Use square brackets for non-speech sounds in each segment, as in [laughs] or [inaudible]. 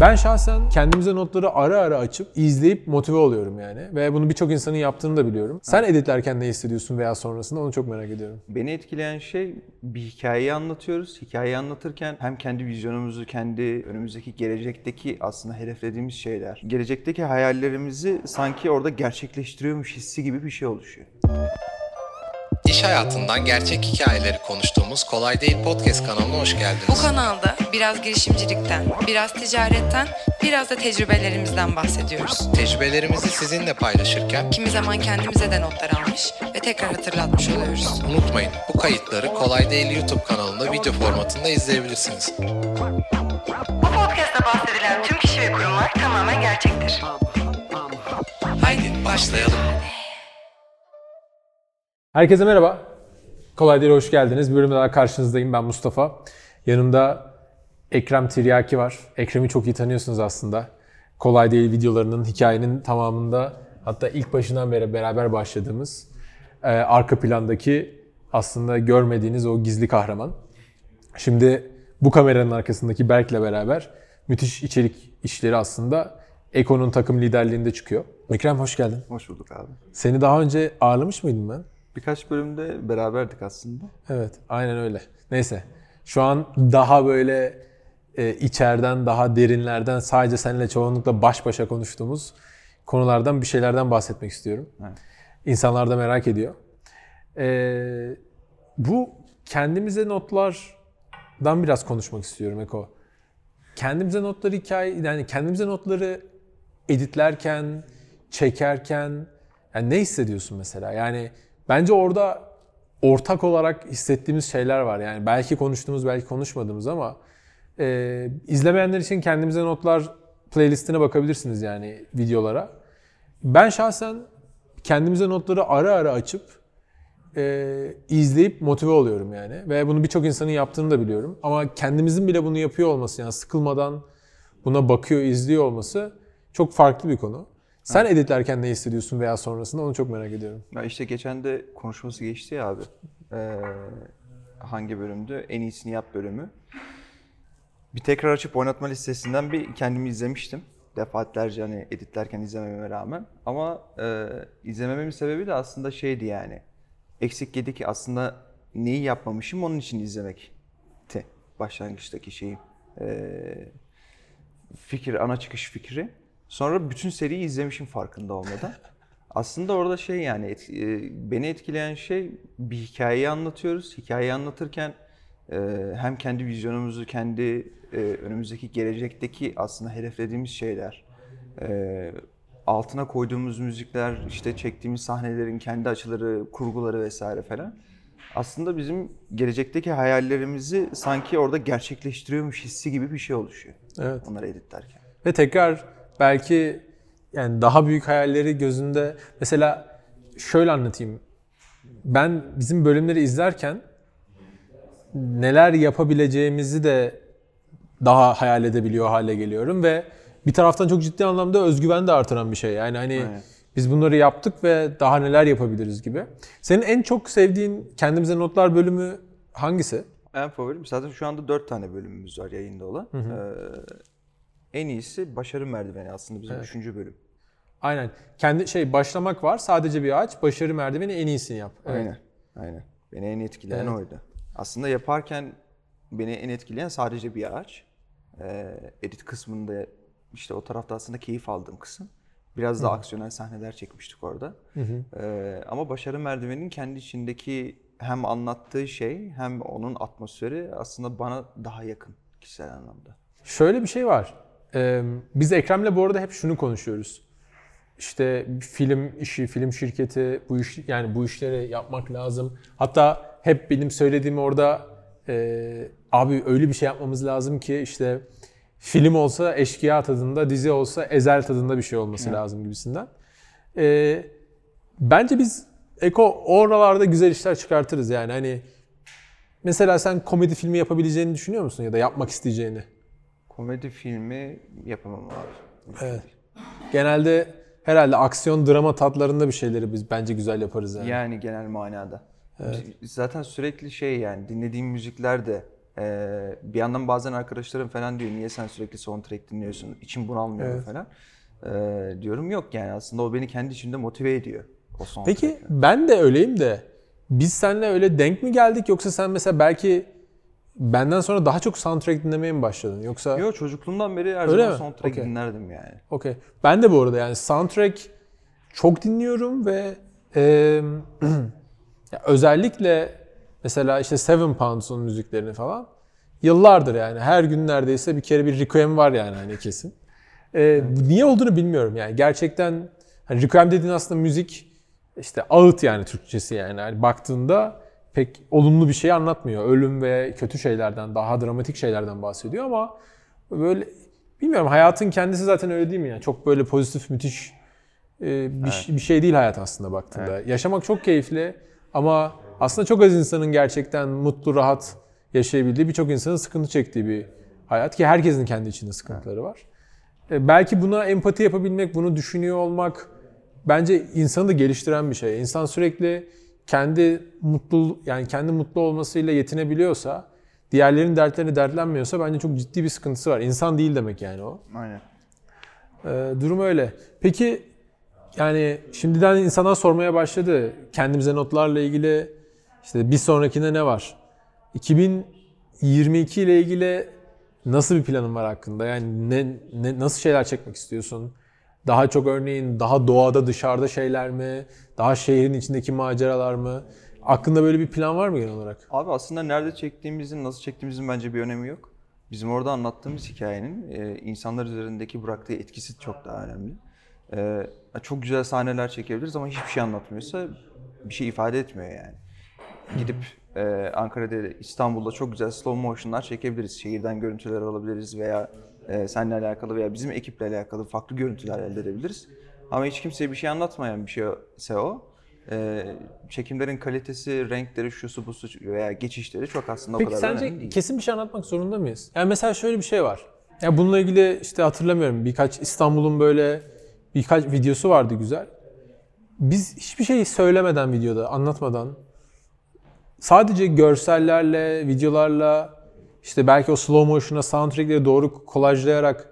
Ben şahsen kendimize notları ara ara açıp izleyip motive oluyorum yani. Ve bunu birçok insanın yaptığını da biliyorum. Sen editlerken ne hissediyorsun veya sonrasında onu çok merak ediyorum. Beni etkileyen şey bir hikayeyi anlatıyoruz. Hikayeyi anlatırken hem kendi vizyonumuzu, kendi önümüzdeki gelecekteki aslında hedeflediğimiz şeyler, gelecekteki hayallerimizi sanki orada gerçekleştiriyormuş hissi gibi bir şey oluşuyor. İş hayatından gerçek hikayeleri konuştuğumuz Kolay Değil Podcast kanalına hoş Bu geldiniz. kanalda biraz girişimcilikten, biraz ticaretten, biraz da tecrübelerimizden bahsediyoruz. Tecrübelerimizi sizinle paylaşırken Kimi zaman kendimize de notlar almış ve tekrar hatırlatmış oluyoruz. unutmayın bu kayıtları Kolay Değil YouTube kanalında video formatında izleyebilirsiniz. Bu podcast'ta bahsedilen tüm kişi ve kurumlar tamamen gerçektir. Haydi başlayalım. Herkese merhaba. Kolay değil, hoş geldiniz. Bir bölümde daha karşınızdayım. Ben Mustafa. Yanımda Ekrem Tiryaki var. Ekrem'i çok iyi tanıyorsunuz aslında. Kolay değil videolarının hikayenin tamamında hatta ilk başından beri beraber başladığımız e, arka plandaki aslında görmediğiniz o gizli kahraman. Şimdi bu kameranın arkasındaki Berk'le beraber müthiş içerik işleri aslında Eko'nun takım liderliğinde çıkıyor. Ekrem hoş geldin. Hoş bulduk abi. Seni daha önce ağırlamış mıydım ben? Birkaç bölümde beraberdik aslında. Evet, aynen öyle. Neyse, şu an daha böyle e, içeriden, daha derinlerden sadece seninle çoğunlukla baş başa konuştuğumuz konulardan bir şeylerden bahsetmek istiyorum. Evet. İnsanlar da merak ediyor. E, bu kendimize notlardan biraz konuşmak istiyorum Eko. Kendimize notları hikaye, yani kendimize notları editlerken, çekerken yani ne hissediyorsun mesela? Yani bence orada ortak olarak hissettiğimiz şeyler var. Yani belki konuştuğumuz, belki konuşmadığımız ama e, izlemeyenler için kendimize notlar playlistine bakabilirsiniz yani videolara. Ben şahsen kendimize notları ara ara açıp e, izleyip motive oluyorum yani. Ve bunu birçok insanın yaptığını da biliyorum. Ama kendimizin bile bunu yapıyor olması yani sıkılmadan buna bakıyor, izliyor olması çok farklı bir konu. Sen editlerken ne hissediyorsun veya sonrasında onu çok merak ediyorum. Ya işte geçen de konuşması geçti ya abi. Ee, hangi bölümdü? En iyisini yap bölümü. Bir tekrar açıp oynatma listesinden bir kendimi izlemiştim. Defaatlerce hani editlerken izlememe rağmen. Ama e, izlemememin sebebi de aslında şeydi yani. Eksik yedi ki aslında neyi yapmamışım onun için izlemekti. Başlangıçtaki şeyim. Ee, fikir, ana çıkış fikri. Sonra bütün seriyi izlemişim farkında olmadan. [laughs] Aslında orada şey yani et- e, beni etkileyen şey bir hikayeyi anlatıyoruz. Hikayeyi anlatırken e, hem kendi vizyonumuzu, kendi e, önümüzdeki gelecekteki aslında hedeflediğimiz şeyler, altına koyduğumuz müzikler, işte çektiğimiz sahnelerin kendi açıları, kurguları vesaire falan. Aslında bizim gelecekteki hayallerimizi sanki orada gerçekleştiriyormuş hissi gibi bir şey oluşuyor. Evet. Onları editlerken. Ve tekrar belki yani daha büyük hayalleri gözünde mesela şöyle anlatayım. Ben bizim bölümleri izlerken neler yapabileceğimizi de daha hayal edebiliyor hale geliyorum ve bir taraftan çok ciddi anlamda özgüven de artıran bir şey. Yani hani Evet. biz bunları yaptık ve daha neler yapabiliriz gibi. Senin en çok sevdiğin kendimize notlar bölümü hangisi? En favorim zaten şu anda dört tane bölümümüz var yayında olan. Ee, en iyisi Başarı Merdiveni aslında bizim üçüncü bölüm. Aynen. Kendi şey başlamak var. Sadece bir ağaç. Başarı merdiveni en iyisini yap. Evet. Aynen. Aynen. Beni en etkileyen Evet. oydu. Aslında yaparken beni en etkileyen sadece bir ağaç. Ee, edit kısmında işte o tarafta aslında keyif aldığım kısım. Biraz da aksiyonel sahneler çekmiştik orada. Ee, ama Başarı Merdiveni'nin kendi içindeki hem anlattığı şey hem onun atmosferi aslında bana daha yakın kişisel anlamda. Şöyle bir şey var. Ee, biz Ekrem'le bu arada hep şunu konuşuyoruz. İşte film işi, film şirketi bu iş yani bu işleri yapmak lazım. Hatta hep benim söylediğim orada e, abi öyle bir şey yapmamız lazım ki işte film olsa eşkıya tadında, dizi olsa ezel tadında bir şey olması lazım gibisinden. Ee, bence biz Eko oralarda güzel işler çıkartırız yani hani mesela sen komedi filmi yapabileceğini düşünüyor musun ya da yapmak isteyeceğini? Komedi filmi yapamam abi. Evet. Genelde herhalde aksiyon drama tatlarında bir şeyleri biz bence güzel yaparız yani. Yani genel manada. Zaten sürekli şey yani dinlediğim müzikler de Ee, bir yandan bazen arkadaşlarım falan diyor niye sen sürekli soundtrack dinliyorsun, için bunalmıyor Evet. falan. Ee, diyorum yok yani aslında o beni kendi içimde motive ediyor. O. Peki ben de öyleyim de biz seninle öyle denk mi geldik yoksa sen mesela belki benden sonra daha çok soundtrack dinlemeye mi başladın yoksa Yok çocukluğumdan beri her Öyle zaman mi? soundtrack Okey. dinlerdim yani. Okey. Ben de bu arada yani soundtrack çok dinliyorum ve e, [clears throat] ya özellikle mesela işte Seven Pounds'un müziklerini falan yıllardır yani her gün neredeyse bir kere bir Requiem var yani hani kesin. E, niye olduğunu bilmiyorum yani gerçekten hani Requiem dediğin aslında müzik işte ağıt yani Türkçesi yani. Hani baktığında pek olumlu bir şey anlatmıyor. Ölüm ve kötü şeylerden, daha dramatik şeylerden bahsediyor ama böyle bilmiyorum hayatın kendisi zaten öyle değil mi yani? Çok böyle pozitif, müthiş e, bir, bir şey değil hayat aslında baktığında. Yaşamak çok keyifli ama aslında çok az insanın gerçekten mutlu, rahat yaşayabildiği, birçok insanın sıkıntı çektiği bir hayat ki herkesin kendi içinde sıkıntıları var. E, belki buna empati yapabilmek, bunu düşünüyor olmak bence insanı da geliştiren bir şey. İnsan sürekli kendi mutlu yani kendi mutlu olmasıyla yetinebiliyorsa, diğerlerinin dertlerini dertlenmiyorsa bence çok ciddi bir sıkıntısı var. İnsan değil demek yani o. Aynen. Ee, durum öyle. Peki yani şimdiden insanlar sormaya başladı. Kendimize notlarla ilgili işte bir sonrakinde ne var? 2022 ile ilgili nasıl bir planın var hakkında? Yani ne, ne nasıl şeyler çekmek istiyorsun? Daha çok örneğin daha doğada dışarıda şeyler mi? Daha şehrin içindeki maceralar mı? Aklında böyle bir plan var mı genel olarak? Abi aslında nerede çektiğimizin, nasıl çektiğimizin bence bir önemi yok. Bizim orada anlattığımız hikayenin e, insanlar üzerindeki bıraktığı etkisi çok daha önemli. E, çok güzel sahneler çekebiliriz ama hiçbir şey anlatmıyorsa bir şey ifade etmiyor yani. Gidip e, Ankara'da, İstanbul'da çok güzel slow motion'lar çekebiliriz. Şehirden görüntüler alabiliriz veya e, seninle alakalı veya bizim ekiple alakalı farklı görüntüler elde edebiliriz. Ama hiç kimseye bir şey anlatmayan bir şeyse o. E, çekimlerin kalitesi, renkleri, şusu busu veya geçişleri çok aslında Peki o kadar sence önemli değil. kesin bir şey anlatmak zorunda mıyız? Yani mesela şöyle bir şey var. Ya bununla ilgili işte hatırlamıyorum birkaç İstanbul'un böyle birkaç videosu vardı güzel. Biz hiçbir şey söylemeden videoda, anlatmadan sadece görsellerle, videolarla işte belki o slow motion'a soundtrack'leri doğru kolajlayarak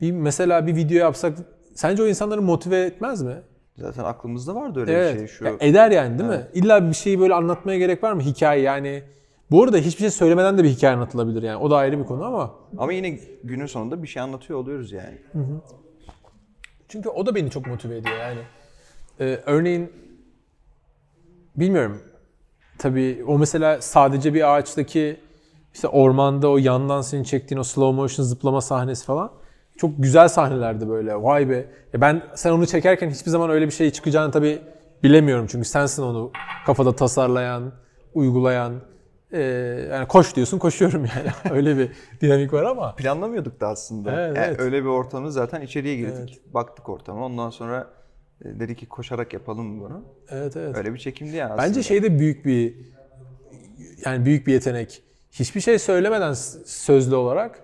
bir mesela bir video yapsak sence o insanları motive etmez mi? Zaten aklımızda vardı öyle Evet. bir şey. Şu Ya eder yani değil mi? İlla bir şeyi böyle anlatmaya gerek var mı? Hikaye yani. Bu arada hiçbir şey söylemeden de bir hikaye anlatılabilir yani. O da ayrı bir konu ama. ama yine günün sonunda bir şey anlatıyor oluyoruz yani. Çünkü o da beni çok motive ediyor yani. Ee, örneğin bilmiyorum. Tabii o mesela sadece bir ağaçtaki işte ormanda o yandan senin çektiğin o slow motion zıplama sahnesi falan çok güzel sahnelerdi böyle. Vay be. Ya ben sen onu çekerken hiçbir zaman öyle bir şey çıkacağını tabii bilemiyorum çünkü sensin onu kafada tasarlayan, uygulayan. Ee, yani koş diyorsun koşuyorum yani. [laughs] öyle bir dinamik var ama. Planlamıyorduk da aslında. Evet, Yani evet. Öyle bir ortamı zaten içeriye girdik. Baktık ortama. Ondan sonra e, dedik ki koşarak yapalım bunu. Evet evet. Öyle bir çekimdi yani aslında. Bence şey de büyük bir yani büyük bir yetenek. Hiçbir şey söylemeden sözlü olarak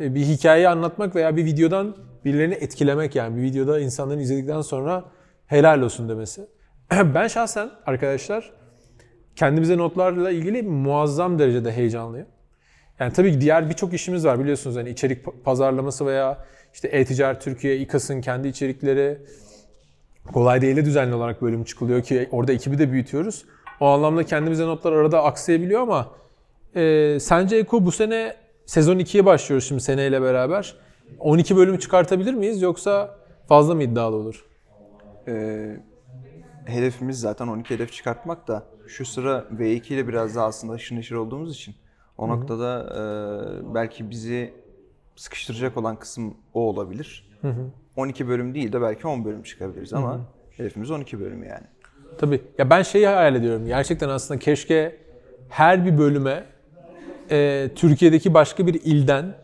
e, bir hikayeyi anlatmak veya bir videodan birilerini etkilemek yani bir videoda insanların izledikten sonra helal olsun demesi. [clears throat] Ben şahsen arkadaşlar kendimize notlarla ilgili muazzam derecede heyecanlıyım. Yani tabii diğer birçok işimiz var biliyorsunuz hani içerik pa- pazarlaması veya işte e-ticaret Türkiye, İKAS'ın kendi içerikleri, Kolay değil'e düzenli olarak bölüm çıkılıyor ki orada ekibi de büyütüyoruz. O anlamda kendimize notlar arada aksayabiliyor ama e, sence Eko bu sene sezon 2'ye başlıyoruz şimdi seneyle beraber. 12 bölüm çıkartabilir miyiz yoksa fazla mı iddialı olur? Ee, hedefimiz zaten 12 hedef çıkartmak da şu sıra V2 ile biraz daha aslında haşır neşir olduğumuz için o noktada e, belki bizi sıkıştıracak olan kısım o olabilir. 12 bölüm değil de belki 10 bölüm çıkabiliriz ama hedefimiz 12 bölüm yani. Tabii. Ya ben şeyi hayal ediyorum. Gerçekten aslında keşke her bir bölüme e, Türkiye'deki başka bir ilden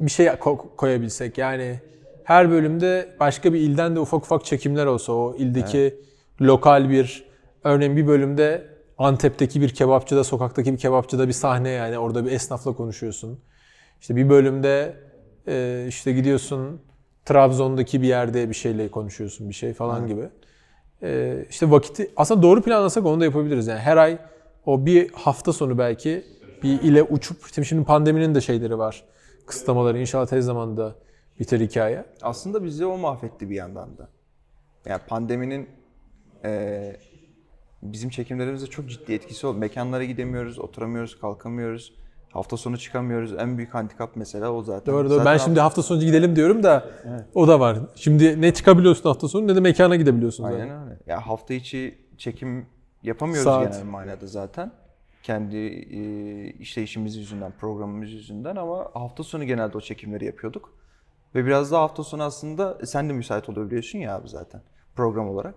bir şey ko- koyabilsek. Yani her bölümde başka bir ilden de ufak ufak çekimler olsa o ildeki lokal bir örneğin bir bölümde Antep'teki bir kebapçıda, sokaktaki bir kebapçıda bir sahne yani orada bir esnafla konuşuyorsun. İşte bir bölümde e, işte gidiyorsun Trabzon'daki bir yerde bir şeyle konuşuyorsun bir şey falan gibi. Ee, işte vakiti aslında doğru planlasak onu da yapabiliriz. Yani her ay o bir hafta sonu belki ile uçup şimdi şimdi pandeminin de şeyleri var. Kısıtlamaları inşallah tez zamanda biter hikaye. Aslında bizi o mahvetti bir yandan da. Yani pandeminin eee, bizim çekimlerimize çok ciddi etkisi oldu. Mekanlara gidemiyoruz, oturamıyoruz, kalkamıyoruz. Hafta sonu çıkamıyoruz. En büyük handikap mesela o zaten. Doğru doğru. Zaten Ben şimdi hafta sonu gidelim diyorum da o da var. Şimdi ne çıkabiliyorsun hafta sonu ne de mekana gidebiliyorsun zaten. Aynen öyle. Ya hafta içi çekim yapamıyoruz Saat. genel manada zaten. Kendi e, işleyişimiz yüzünden, programımız yüzünden ama hafta sonu genelde o çekimleri yapıyorduk. Ve biraz daha hafta sonu aslında e, sen de müsait olabiliyorsun ya abi zaten program olarak.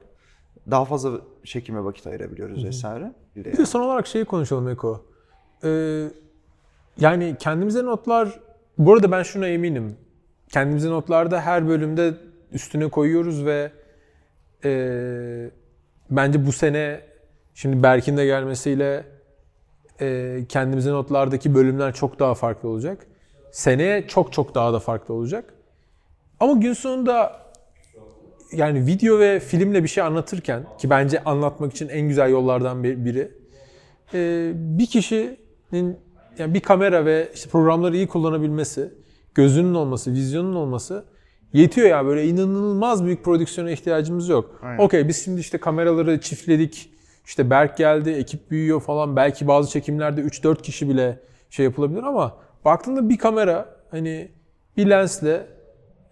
Daha fazla çekime vakit ayırabiliyoruz vesaire. Bir de Bir de son olarak şeyi konuşalım Eko. Ee, yani kendimize notlar, bu arada ben şuna eminim. Kendimize notlarda her bölümde üstüne koyuyoruz ve ee, bence bu sene şimdi Berk'in de gelmesiyle ee, kendimize notlardaki bölümler çok daha farklı olacak. Seneye çok çok daha da farklı olacak. Ama gün sonunda yani video ve filmle bir şey anlatırken ki bence anlatmak için en güzel yollardan bir- biri e, bir kişinin yani bir kamera ve işte programları iyi kullanabilmesi, gözünün olması, vizyonun olması yetiyor ya böyle inanılmaz büyük prodüksiyona ihtiyacımız yok. Okey biz şimdi işte kameraları çiftledik. İşte Berk geldi, ekip büyüyor falan. Belki bazı çekimlerde 3-4 kişi bile şey yapılabilir ama baktığında bir kamera hani bir lensle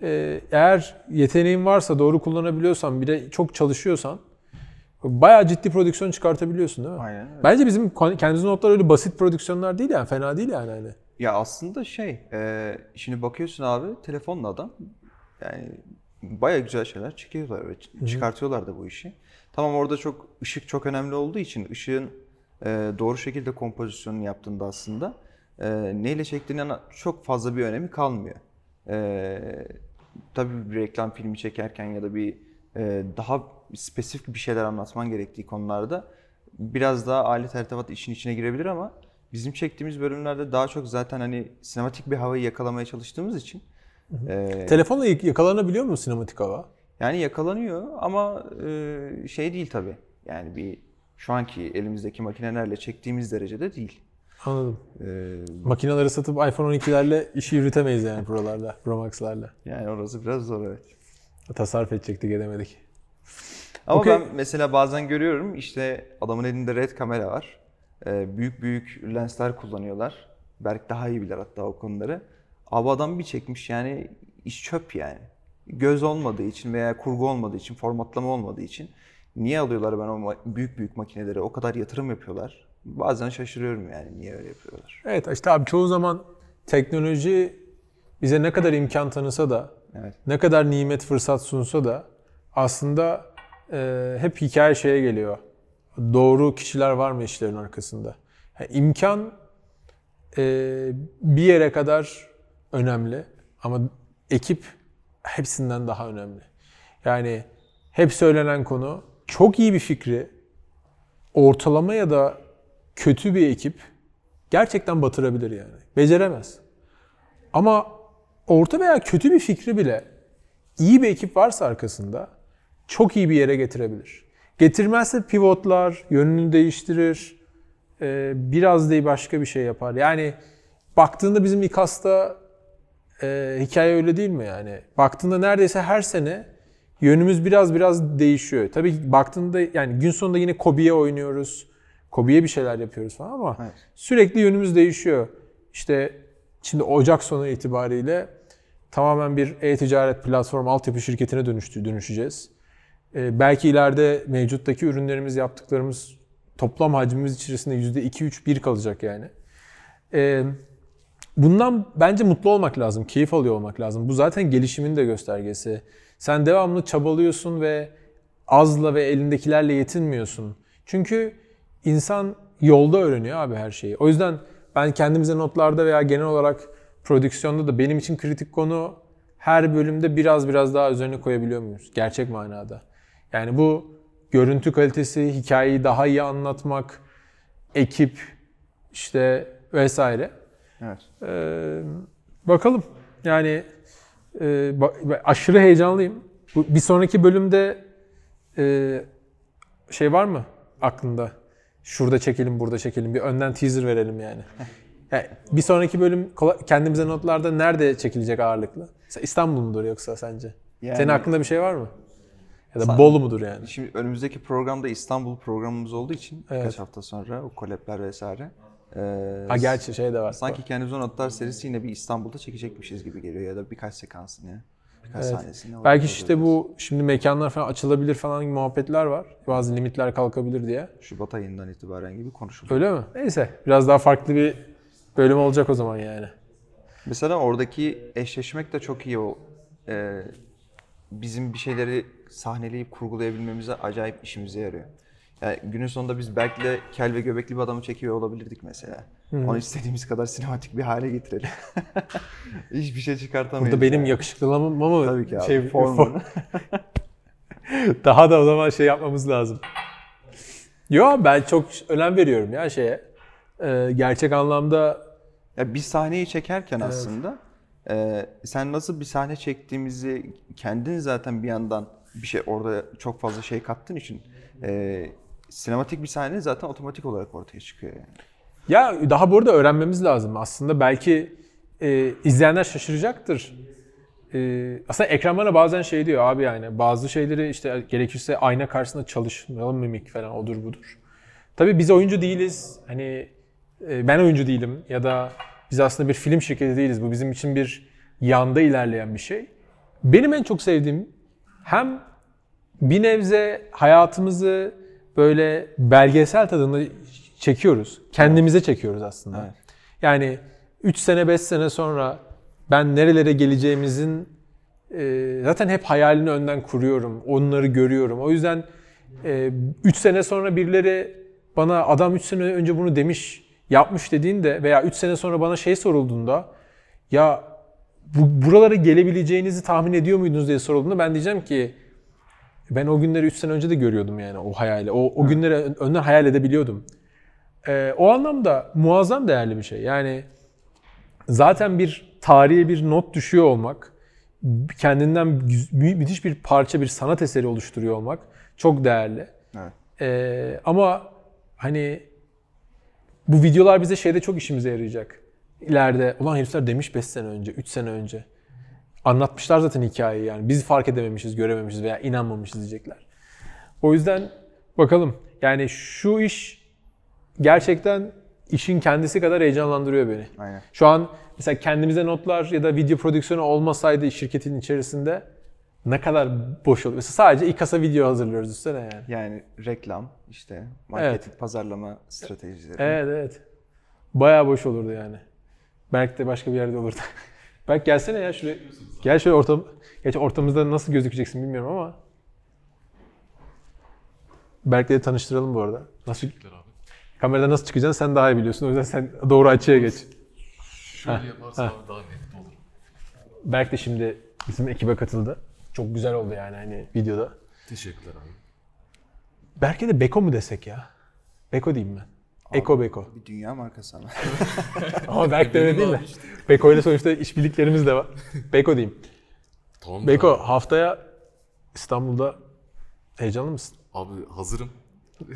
e, eğer yeteneğin varsa, doğru kullanabiliyorsan, bir de çok çalışıyorsan bayağı ciddi prodüksiyon çıkartabiliyorsun değil mi? Aynen öyle. Bence bizim kendimizin notlar öyle basit prodüksiyonlar değil yani. Fena değil yani. Hani. Ya aslında şey, e, şimdi bakıyorsun abi telefonla adam yani baya güzel şeyler çekiyorlar ve çıkartıyorlar da bu işi. Tamam orada çok ışık çok önemli olduğu için ışığın e, doğru şekilde kompozisyonunu yaptığında aslında e, neyle çektiğinin çok fazla bir önemi kalmıyor. E, tabii bir reklam filmi çekerken ya da bir e, daha spesifik bir şeyler anlatman gerektiği konularda biraz daha alet ertebat işin içine girebilir ama bizim çektiğimiz bölümlerde daha çok zaten hani sinematik bir havayı yakalamaya çalıştığımız için e, Telefonla yak- yakalanabiliyor mu sinematik hava? Yani yakalanıyor ama e, şey değil tabii. Yani bir şu anki elimizdeki makinelerle çektiğimiz derecede değil. Anladım. E, Makineleri satıp iPhone 12'lerle işi yürütemeyiz yani Pro'larda, Pro Max'larla. yani orası biraz zor evet. Tasarruf edecektik edemedik. Ama Okey. ben mesela bazen görüyorum işte adamın elinde red kamera var. Ee, büyük büyük lensler kullanıyorlar. Berk daha iyi bilir hatta o konuları. Abi adam bir çekmiş yani iş çöp yani. Göz olmadığı için veya kurgu olmadığı için, formatlama olmadığı için niye alıyorlar ben o büyük büyük makineleri o kadar yatırım yapıyorlar. Bazen şaşırıyorum yani niye öyle yapıyorlar. Evet işte abi çoğu zaman teknoloji bize ne kadar imkan tanısa da, Evet. ne kadar nimet fırsat sunsa da aslında e, hep hikaye şeye geliyor. Doğru kişiler var mı işlerin arkasında? Yani imkan e, bir yere kadar önemli ama ekip hepsinden daha önemli. Yani hep söylenen konu çok iyi bir fikri ortalama ya da kötü bir ekip gerçekten batırabilir yani. Beceremez. Ama orta veya kötü bir fikri bile iyi bir ekip varsa arkasında çok iyi bir yere getirebilir. Getirmezse pivotlar, yönünü değiştirir, e, biraz değil başka bir şey yapar. Yani baktığında bizim İKAS'ta e, hikaye öyle değil mi yani? Baktığında neredeyse her sene yönümüz biraz biraz değişiyor. Tabii ki baktığında yani gün sonunda yine Kobi'ye oynuyoruz. Kobi'ye bir şeyler yapıyoruz falan ama Evet. sürekli yönümüz değişiyor. İşte şimdi Ocak sonu itibariyle tamamen bir e-ticaret platform altyapı şirketine dönüştü, dönüşeceğiz. Ee, belki ileride mevcuttaki ürünlerimiz, yaptıklarımız toplam hacmimiz içerisinde %2-3-1 kalacak yani. Ee, bundan bence mutlu olmak lazım, keyif alıyor olmak lazım. Bu zaten gelişimin de göstergesi. Sen devamlı çabalıyorsun ve azla ve elindekilerle yetinmiyorsun. Çünkü insan yolda öğreniyor abi her şeyi. O yüzden ben kendimize notlarda veya genel olarak prodüksiyonda da benim için kritik konu her bölümde biraz biraz daha üzerine koyabiliyor muyuz? Gerçek manada. Yani bu görüntü kalitesi, hikayeyi daha iyi anlatmak, ekip işte vesaire. Evet. Ee, bakalım. Yani e, aşırı heyecanlıyım. Bu, bir sonraki bölümde e, şey var mı aklında? Şurada çekelim, burada çekelim. Bir önden teaser verelim yani. [laughs] Yani bir sonraki bölüm kendimize notlarda nerede çekilecek ağırlıklı? İstanbul mudur yoksa sence? Yani- Senin aklında bir şey var mı? Ya da Sen- Bolu mudur yani? Şimdi önümüzdeki programda İstanbul programımız olduğu için Evet. birkaç hafta sonra o kolepler vesaire. Ee, Ha gerçi şey de var. Sanki kendimize notlar serisi yine bir İstanbul'da çekecekmişiz gibi geliyor ya da birkaç sekansını, birkaç Evet. sahnesini. Belki işte bu şimdi mekanlar falan açılabilir falan gibi muhabbetler var. Bazı limitler kalkabilir diye. Şubat ayından itibaren gibi konuşulur. Öyle mi? Neyse. Biraz daha farklı bir bölüm olacak o zaman yani. Mesela oradaki eşleşmek de çok iyi o. Ee, bizim bir şeyleri sahneleyip kurgulayabilmemize acayip işimize yarıyor. Yani günün sonunda biz Berk'le kel ve göbekli bir adamı çekiyor olabilirdik mesela. Onu istediğimiz kadar sinematik bir hale getirelim. [laughs] Hiçbir şey çıkartamayız. Burada benim yani. yakışıklılığıma mı Tabii ki abi. şey, formu. [laughs] daha da o zaman şey yapmamız lazım. Yo ben çok önem veriyorum ya şeye. Ee, gerçek anlamda Ya bir sahneyi çekerken aslında e, sen nasıl bir sahne çektiğimizi kendin zaten bir yandan bir şey orada çok fazla şey kattığın için e, sinematik bir sahne zaten otomatik olarak ortaya çıkıyor yani. ya daha burada öğrenmemiz lazım. Aslında belki e, izleyenler şaşıracaktır. E, aslında ekran bana bazen şey diyor abi yani bazı şeyleri işte gerekirse ayna karşısında çalışmayalım mimik falan odur budur. Tabii biz oyuncu değiliz. Hani e, ben oyuncu değilim ya da biz aslında bir film şirketi değiliz. Bu bizim için bir yanda ilerleyen bir şey. Benim en çok sevdiğim hem bir nebze hayatımızı böyle belgesel tadında çekiyoruz. Kendimize çekiyoruz aslında. Evet. Yani 3 sene 5 sene sonra ben nerelere geleceğimizin e, zaten hep hayalini önden kuruyorum. Onları görüyorum. O yüzden 3 sene sonra birileri bana adam 3 sene önce bunu demiş, yapmış dediğinde veya 3 sene sonra bana şey sorulduğunda ya bu, buralara gelebileceğinizi tahmin ediyor muydunuz diye sorulduğunda ben diyeceğim ki ben o günleri 3 sene önce de görüyordum yani o hayali. O, o günleri ön- önden hayal edebiliyordum. Ee, o anlamda muazzam değerli bir şey. Yani zaten bir tarihe bir not düşüyor olmak, kendinden mü- müthiş bir parça, bir sanat eseri oluşturuyor olmak çok değerli. Evet. Ee, ama hani bu videolar bize şeyde çok işimize yarayacak. İleride ulan herifler demiş 5 sene önce, 3 sene önce. Anlatmışlar zaten hikayeyi yani. Biz fark edememişiz, görememişiz veya inanmamışız diyecekler. O yüzden bakalım. Yani şu iş gerçekten işin kendisi kadar heyecanlandırıyor beni. Aynen. Şu an mesela kendimize notlar ya da video prodüksiyonu olmasaydı şirketin içerisinde ne kadar boş olur. Mesela sadece İKAS'a video hazırlıyoruz üstüne yani. Yani reklam, işte marketing, pazarlama stratejileri. Evet evet. Bayağı boş olurdu yani. Berk de başka bir yerde olurdu. [laughs] Berk gelsene ya şuraya. Gel şöyle ortam. Gerçi ortamızda nasıl gözükeceksin bilmiyorum ama. Berk'le de tanıştıralım bu arada. Nasıl? Kamerada nasıl çıkacaksın sen daha iyi biliyorsun. O yüzden sen doğru açıya geç. Şöyle yaparsan abi daha net olur. Berk de şimdi bizim ekibe katıldı. Çok güzel oldu yani hani videoda. Teşekkürler abi. Berk'e de Beko mu desek ya? Beko diyeyim ben. Eko Beko. Bir dünya markası ama. [laughs] Ama Berk de öyle değil mi? işte. Beko ile sonuçta işbirliklerimiz de var. Beko diyeyim. Tamam. Beko abi. haftaya İstanbul'da heyecanlı mısın? Abi hazırım.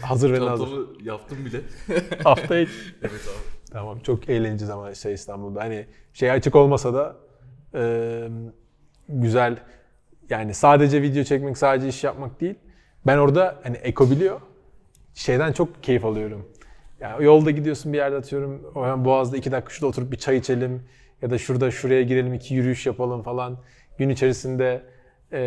Hazır ve. Çantamı yaptım bile. [laughs] Haftaya [laughs] evet abi. tamam çok eğleneceğiz ama şey İstanbul'da. Hani şey açık olmasa da e, güzel yani sadece video çekmek sadece iş yapmak değil. Ben orada hani Eko biliyor. Şeyden çok keyif alıyorum. Yani yolda gidiyorsun bir yerde atıyorum. Boğaz'da iki dakika şurada oturup bir çay içelim. Ya da şurada şuraya girelim iki yürüyüş yapalım falan. Gün içerisinde e,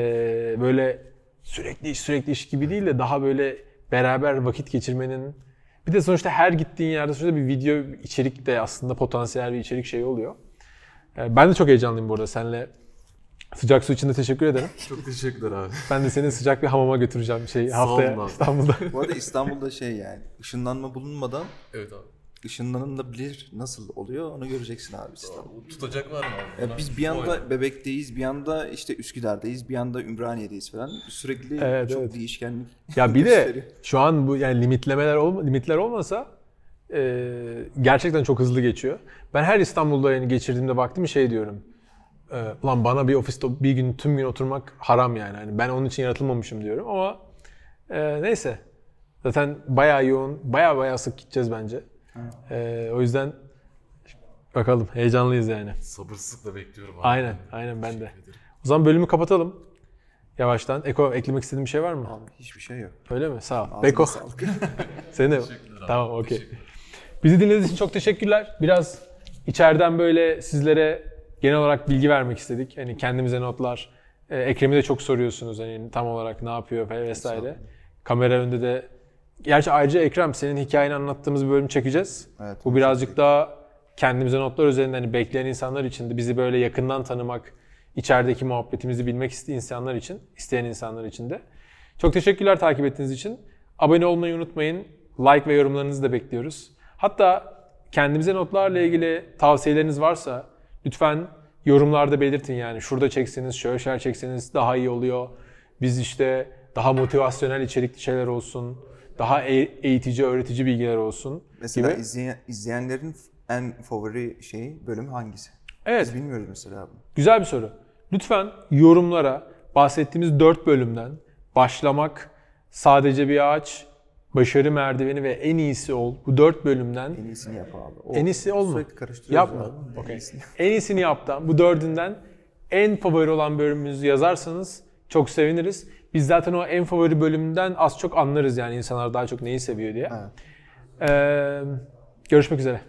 böyle sürekli iş sürekli iş gibi değil de daha böyle beraber vakit geçirmenin bir de sonuçta her gittiğin yerde sonuçta bir video içerik de aslında potansiyel bir içerik şey oluyor. Ben de çok heyecanlıyım bu arada. Sıcak su için de teşekkür ederim. [laughs] Çok teşekkürler abi. Ben de seni sıcak bir hamama götüreceğim şey Sağ olun haftaya abi. İstanbul'da. Bu arada İstanbul'da şey yani ışınlanma bulunmadan Evet abi. ışınlanılabilir nasıl oluyor onu göreceksin abi İstanbul'da. Tutacak var mı abi? Ya biz bir yanda. Bebek'teyiz, bir yanda işte Üsküdar'dayız, bir yanda Ümraniye'deyiz falan. Sürekli Evet, çok evet. değişkenlik Ya bir de gösteriyor. şu an bu yani limitlemeler olma, limitler olmasa e, gerçekten çok hızlı geçiyor. Ben her İstanbul'da yani geçirdiğimde baktım şey diyorum. E, Ulan bana bir ofiste bir gün tüm gün oturmak haram yani. Hani ben onun için yaratılmamışım diyorum ama e, neyse. Zaten bayağı yoğun, bayağı bayağı sık gideceğiz bence. E, o yüzden Bakalım heyecanlıyız yani. Sabırsızlıkla bekliyorum abi. Aynen, aynen ben de. O zaman bölümü kapatalım. Yavaştan. Eko eklemek istediğin bir şey var mı? Abi hiçbir şey yok. Öyle mi? Sağ ol. Beko. Senin [laughs] de. Tamam, okey. Bizi dinlediğiniz için çok teşekkürler. Biraz içeriden böyle sizlere genel olarak bilgi vermek istedik. Hani kendimize notlar. Ee, Ekrem'i de çok soruyorsunuz hani tam olarak ne yapıyor ve vesaire. Kamera önünde de Gerçi ayrıca Ekrem senin hikayeni anlattığımız bir bölüm çekeceğiz. Evet, Bu birazcık daha kendimize notlar üzerinden hani bekleyen insanlar için de bizi böyle yakından tanımak, içerideki muhabbetimizi bilmek isteyen insanlar için, isteyen insanlar için de. Çok teşekkürler takip ettiğiniz için. Abone olmayı unutmayın. Like ve yorumlarınızı da bekliyoruz. Hatta kendimize notlarla ilgili tavsiyeleriniz varsa lütfen yorumlarda belirtin yani. Şurada çekseniz, şöyle şeyler çekseniz daha iyi oluyor. Biz işte daha motivasyonel içerikli şeyler olsun. Daha e- eğitici, öğretici bilgiler olsun. Mesela gibi. izleyen, izleyenlerin en favori şeyi bölüm hangisi? Evet. Biz bilmiyoruz mesela bunu. Güzel bir soru. Lütfen yorumlara bahsettiğimiz 4 bölümden başlamak, sadece bir ağaç, başarı merdiveni ve en iyisi ol. Bu 4 bölümden En iyisini yap abi. O- en iyisi olma. Sürekli karıştırıyoruz Yapma. abi. En iyisini. En iyisini bu dördünden en favori olan bölümümüzü yazarsanız çok seviniriz. Biz zaten o en favori bölümden az çok anlarız yani insanlar daha çok neyi seviyor diye. Evet. Ee, görüşmek üzere.